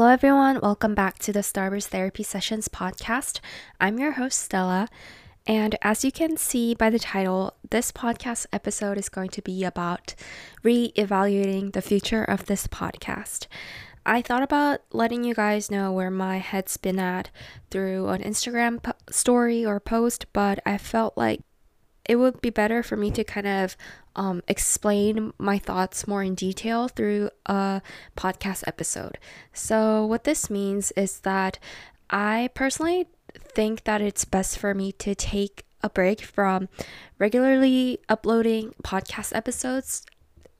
Hello, everyone. Welcome back to the Starburst Therapy Sessions podcast. I'm your host, Stella. And as you can see by the title, this podcast episode is going to be about re evaluating the future of this podcast. I thought about letting you guys know where my head's been at through an Instagram po- story or post, but I felt like it would be better for me to kind of um, explain my thoughts more in detail through a podcast episode. So, what this means is that I personally think that it's best for me to take a break from regularly uploading podcast episodes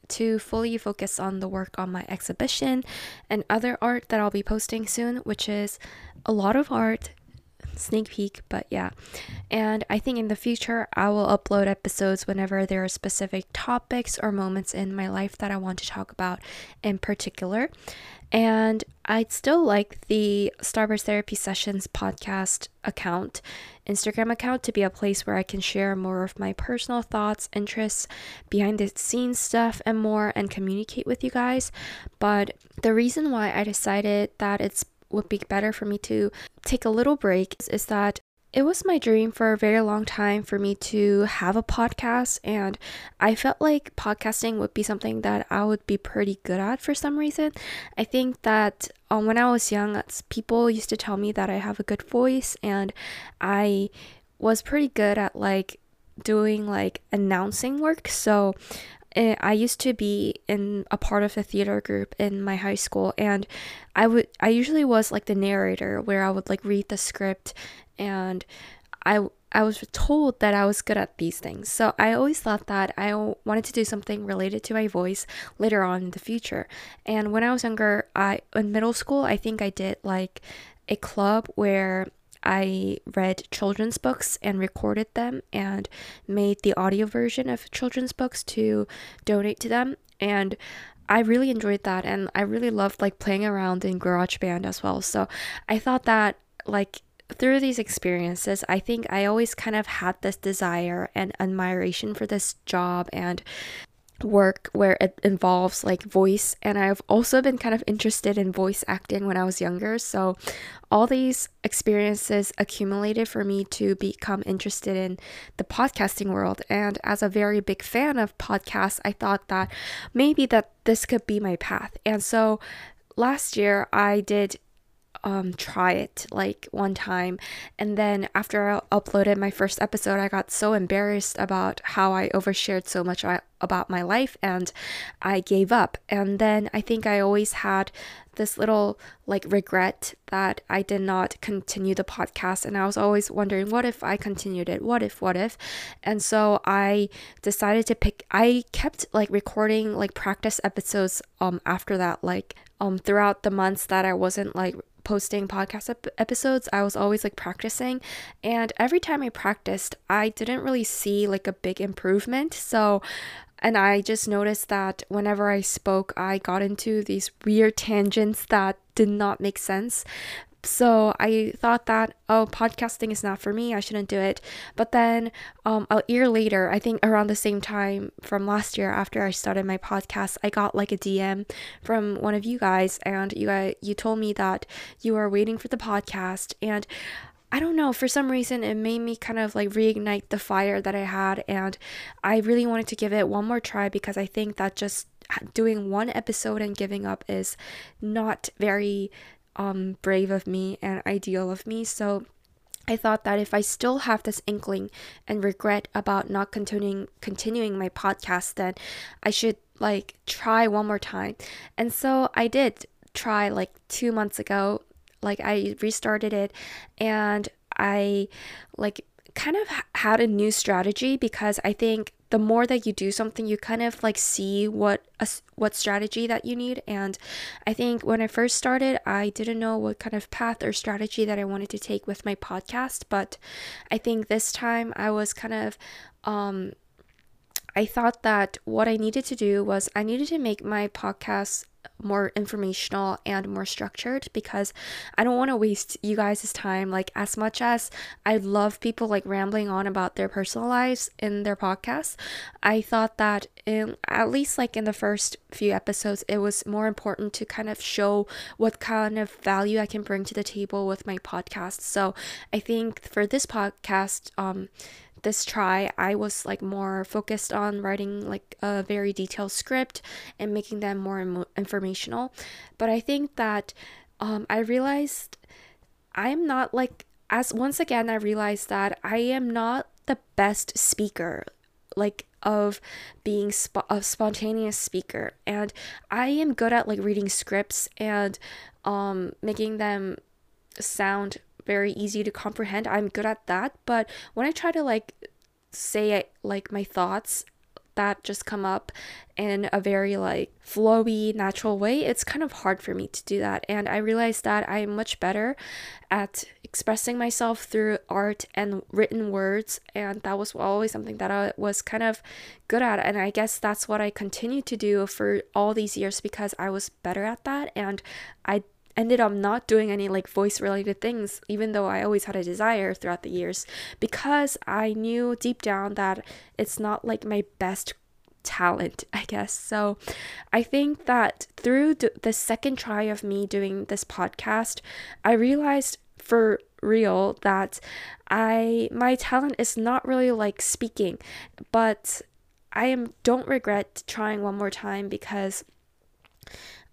to fully focus on the work on my exhibition and other art that I'll be posting soon, which is a lot of art sneak peek, but yeah. And I think in the future, I will upload episodes whenever there are specific topics or moments in my life that I want to talk about in particular. And I'd still like the Starburst Therapy Sessions podcast account, Instagram account, to be a place where I can share more of my personal thoughts, interests, behind the scenes stuff, and more, and communicate with you guys. But the reason why I decided that it's would be better for me to take a little break is that it was my dream for a very long time for me to have a podcast and i felt like podcasting would be something that i would be pretty good at for some reason. I think that um, when i was young people used to tell me that i have a good voice and i was pretty good at like doing like announcing work. So Eh, I used to be in a part of the theater group in my high school and I would I usually was like the narrator where I would like read the script and I I was told that I was good at these things. So I always thought that I wanted to do something related to my voice later on in the future. And when I was younger, I in middle school, I think I did like a club where I read children's books and recorded them and made the audio version of children's books to donate to them. And I really enjoyed that and I really loved like playing around in GarageBand as well. So I thought that like through these experiences, I think I always kind of had this desire and admiration for this job and work where it involves like voice and I've also been kind of interested in voice acting when I was younger so all these experiences accumulated for me to become interested in the podcasting world and as a very big fan of podcasts I thought that maybe that this could be my path. And so last year I did um, try it like one time. And then after I uploaded my first episode, I got so embarrassed about how I overshared so much about my life and I gave up. And then I think I always had this little like regret that I did not continue the podcast. And I was always wondering, what if I continued it? What if, what if? And so I decided to pick, I kept like recording like practice episodes um after that, like um throughout the months that I wasn't like posting podcast ep- episodes, I was always like practicing. And every time I practiced, I didn't really see like a big improvement. So, and I just noticed that whenever I spoke, I got into these weird tangents that did not make sense. So I thought that, oh, podcasting is not for me. I shouldn't do it. But then um, a year later, I think around the same time from last year after I started my podcast, I got like a DM from one of you guys. And you guys, you told me that you are waiting for the podcast. And I don't know, for some reason, it made me kind of like reignite the fire that I had. And I really wanted to give it one more try because I think that just doing one episode and giving up is not very um, brave of me and ideal of me. So I thought that if I still have this inkling and regret about not continuing continuing my podcast, then I should like try one more time. And so I did try like two months ago. Like I restarted it and I like kind of had a new strategy because I think the more that you do something you kind of like see what a, what strategy that you need. And i think when i first started i didn't know what kind of path or strategy that i wanted to take with my podcast. But i think this time i was kind of um I thought that what I needed to do was I needed to make my podcast more informational and more structured because I don't want to waste you guys' time. Like, as much as I love people like rambling on about their personal lives in their podcasts, I thought that in at least like in the first few episodes, it was more important to kind of show what kind of value I can bring to the table with my podcast. So I think for this podcast, um, this try, I was like more focused on writing like a very detailed script and making them more Im- informational. But I think that um, I realized I'm not like, as once again, I realized that I am not the best speaker. Like, of being sp- a spontaneous speaker and i am good at like reading scripts and um making them sound very easy to comprehend. I'm good at that, but when I try to like say it, like my thoughts that just come up in a very like flowy natural way it's kind of hard for me to do that. And i realized that i'm much better at expressing myself through art and written words. And that was always something that i was kind of good at. And i guess that's what i continue to do for all these years because i was better at that. And i ended up not doing any like voice related things, even though I always had a desire throughout the years, because I knew deep down that it's not like my best talent, I guess. So I think that through the second try of me doing this podcast, I realized for real that I my talent is not really like speaking, but I am don't regret trying one more time because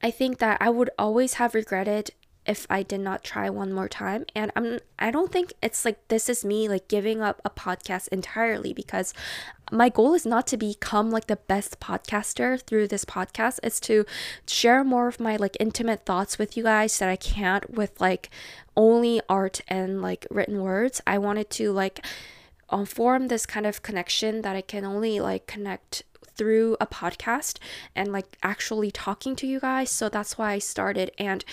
I think that I would always have regretted if I did not try one more time. And I'm I don't think it's like this is me like giving up a podcast entirely because my goal is not to become like the best podcaster through this podcast. It's to share more of my like intimate thoughts with you guys that I can't with like only art and like written words. I wanted to like um, form this kind of connection that I can only like connect through a podcast and like actually talking to you guys. So that's why I started. And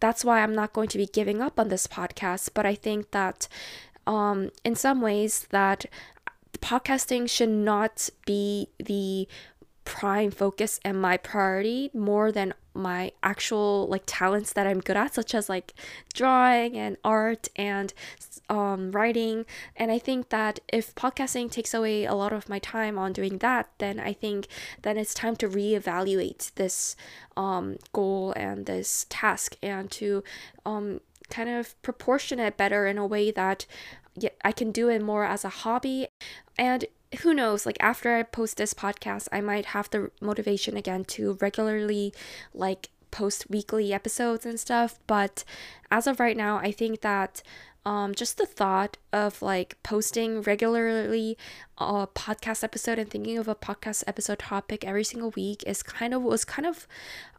that's why I'm not going to be giving up on this podcast. But I think that um, in some ways that podcasting should not be the prime focus and my priority more than my actual like talents that I'm good at such as like drawing and art and um, writing. And I think that if podcasting takes away a lot of my time on doing that then I think then it's time to reevaluate this um, goal and this task and to um, kind of proportion it better in a way that I can do it more as a hobby. And who knows like after i post this podcast i might have the motivation again to regularly like post weekly episodes and stuff. But as of right now i think that um, just the thought of like posting regularly a podcast episode and thinking of a podcast episode topic every single week is kind of was kind of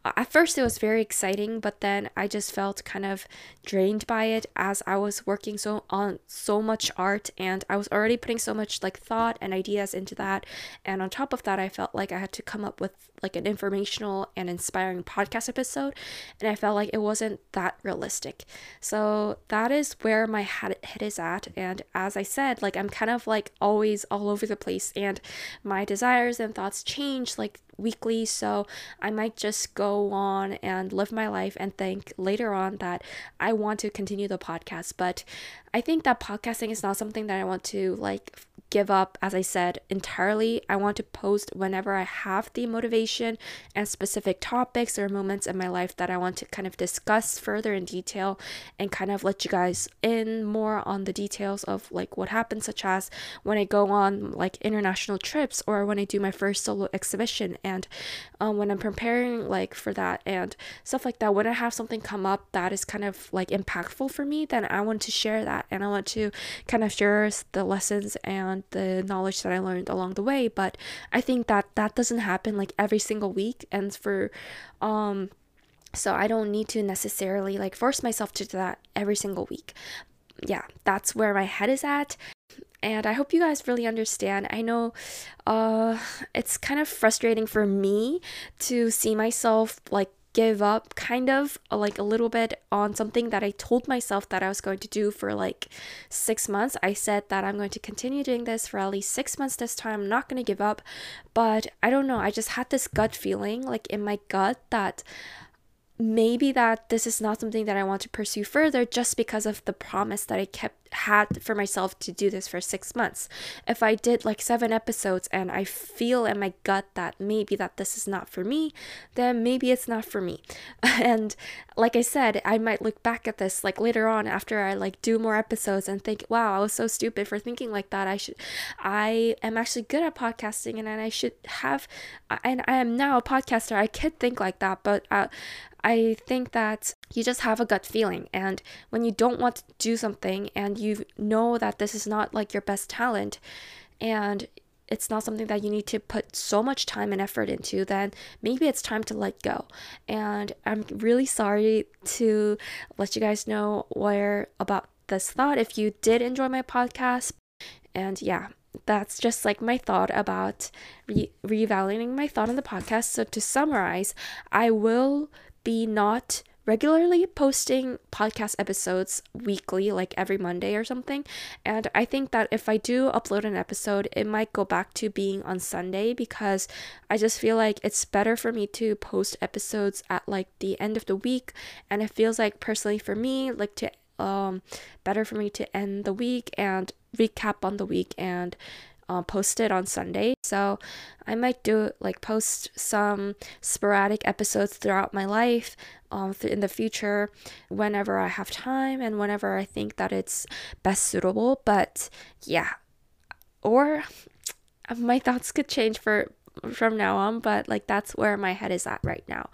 at first it was very exciting but then i just felt kind of drained by it as i was working so on so much art and i was already putting so much like thought and ideas into that. And on top of that i felt like i had to come up with like an informational and inspiring podcast episode. And i felt like it wasn't that realistic. So that is where my head, head is at. And as i said like i'm kind of like always all over the place and my desires and thoughts change like weekly. So I might just go on and live my life and think later on that I want to continue the podcast. But I think that podcasting is not something that I want to like give up, as I said, entirely. I want to post whenever I have the motivation and specific topics or moments in my life that I want to kind of discuss further in detail and kind of let you guys in more on the details of like what happens, such as when I go on like international trips or when I do my first solo exhibition and um, when I'm preparing like for that and stuff like that. When I have something come up that is kind of like impactful for me, then I want to share that and I want to kind of share the lessons and the knowledge that I learned along the way. But I think that that doesn't happen like every single week. And for, um, so I don't need to necessarily like force myself to do that every single week. Yeah, that's where my head is at and I hope you guys really understand. I know uh it's kind of frustrating for me to see myself like give up kind of uh, like a little bit on something that I told myself that I was going to do for like six months. I said that I'm going to continue doing this for at least six months this time. I'm not going to give up. But I don't know. I just had this gut feeling, like in my gut, that maybe that this is not something that I want to pursue further just because of the promise that I kept had for myself to do this for 6 months. If I did like 7 episodes and I feel in my gut that maybe that this is not for me, then maybe it's not for me. And like I said, I might look back at this like later on after I like do more episodes and think, "Wow, I was so stupid for thinking like that. I should I am actually good at podcasting and and I should have and I am now a podcaster. I could think like that, but uh, I think that you just have a gut feeling. And when you don't want to do something and you know that this is not like your best talent and it's not something that you need to put so much time and effort into, then maybe it's time to let go. And I'm really sorry to let you guys know where about this thought if you did enjoy my podcast. And yeah, that's just like my thought about re- reevaluating my thought on the podcast. So to summarize, I will be not regularly posting podcast episodes weekly, like every Monday or something. And I think that if I do upload an episode, it might go back to being on Sunday because I just feel like it's better for me to post episodes at like the end of the week. And it feels like personally for me, like to um better for me to end the week and recap on the week and uh, post it on Sunday. So I might do like post some sporadic episodes throughout my life um, th- in the future whenever I have time and whenever I think that it's best suitable. But yeah, or my thoughts could change for from now on, but like that's where my head is at right now.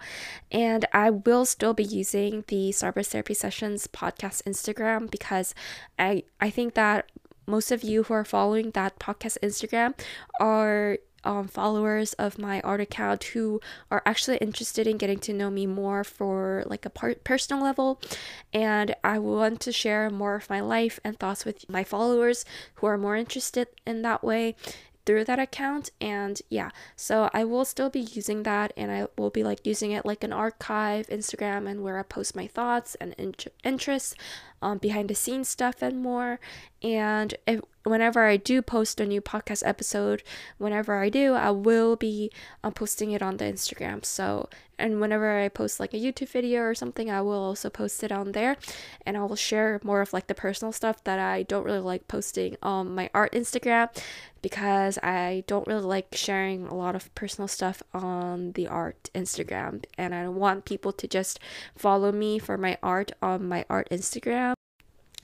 And I will still be using the Starburst Therapy Sessions podcast Instagram because I I think that most of you who are following that podcast Instagram are um, followers of my art account who are actually interested in getting to know me more for like a par- personal level. And i want to share more of my life and thoughts with my followers who are more interested in that way through that account. And yeah so i will still be using that and i will be like using it like an archive instagram and where i post my thoughts and in- interests um, behind the scenes stuff and more and if, whenever I do post a new podcast episode, whenever I do, I will be um, posting it on the Instagram. So, and whenever I post like a YouTube video or something, I will also post it on there. And I will share more of like the personal stuff that I don't really like posting on my art Instagram because I don't really like sharing a lot of personal stuff on the art Instagram. And I want people to just follow me for my art on my art Instagram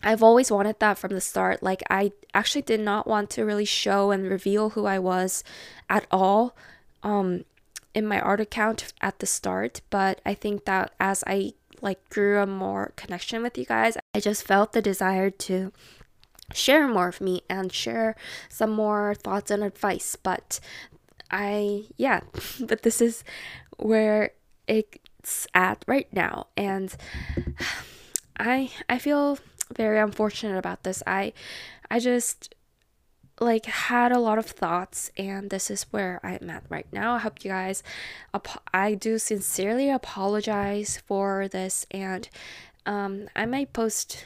I've always wanted that from the start. Like, I actually did not want to really show and reveal who I was at all um, in my art account at the start. But I think that as I like grew a more connection with you guys, I just felt the desire to share more of me and share some more thoughts and advice. But I, yeah, but this is where it's at right now. And I, I feel very unfortunate about this. I I just like had a lot of thoughts and this is where I'm at right now. I hope you guys ap- I do sincerely apologize for this and um I might post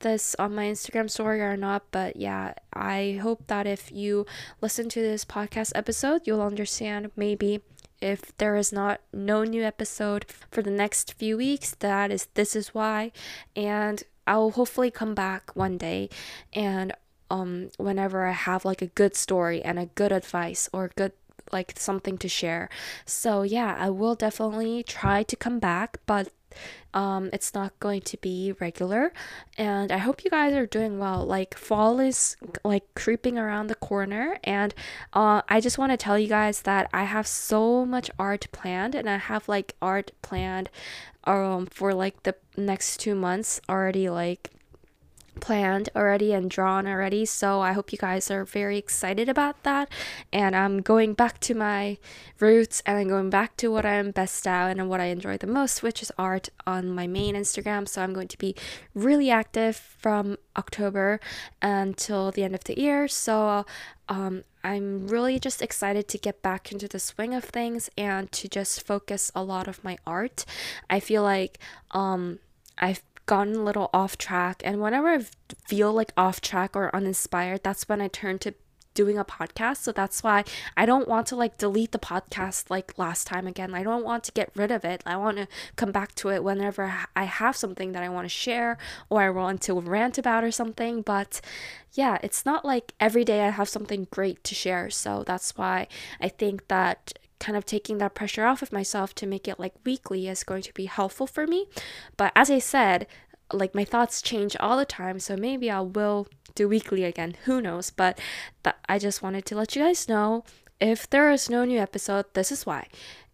this on my Instagram story or not, but yeah, I hope that if you listen to this podcast episode, you'll understand maybe if there is not no new episode for the next few weeks, that is this is why and I'll hopefully come back one day and um whenever I have like a good story and a good advice or good like something to share. So yeah, I will definitely try to come back, but um, it's not going to be regular. And I hope you guys are doing well. Like fall is like creeping around the corner, and uh, I just want to tell you guys that I have so much art planned, and I have like art planned um for like the next two months already like planned already and drawn already. So I hope you guys are very excited about that. And I'm going back to my roots and I'm going back to what I'm best at and what I enjoy the most, which is art on my main Instagram. So I'm going to be really active from October until the end of the year. So um, I'm really just excited to get back into the swing of things and to just focus a lot of my art. I feel like um, I've gotten a little off track and whenever I feel like off track or uninspired, that's when I turn to doing a podcast. So that's why I don't want to like delete the podcast like last time again. I don't want to get rid of it. I want to come back to it whenever I have something that I want to share or I want to rant about or something. But yeah, it's not like every day I have something great to share. So that's why I think that kind of taking that pressure off of myself to make it like weekly is going to be helpful for me. But as I said, like my thoughts change all the time, so maybe I will do weekly again. Who knows? But th- I just wanted to let you guys know if there is no new episode, this is why.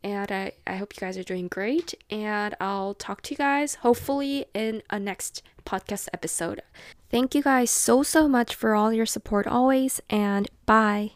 And I, I hope you guys are doing great. And I'll talk to you guys hopefully in a next podcast episode. Thank you guys so, so much for all your support always. And bye.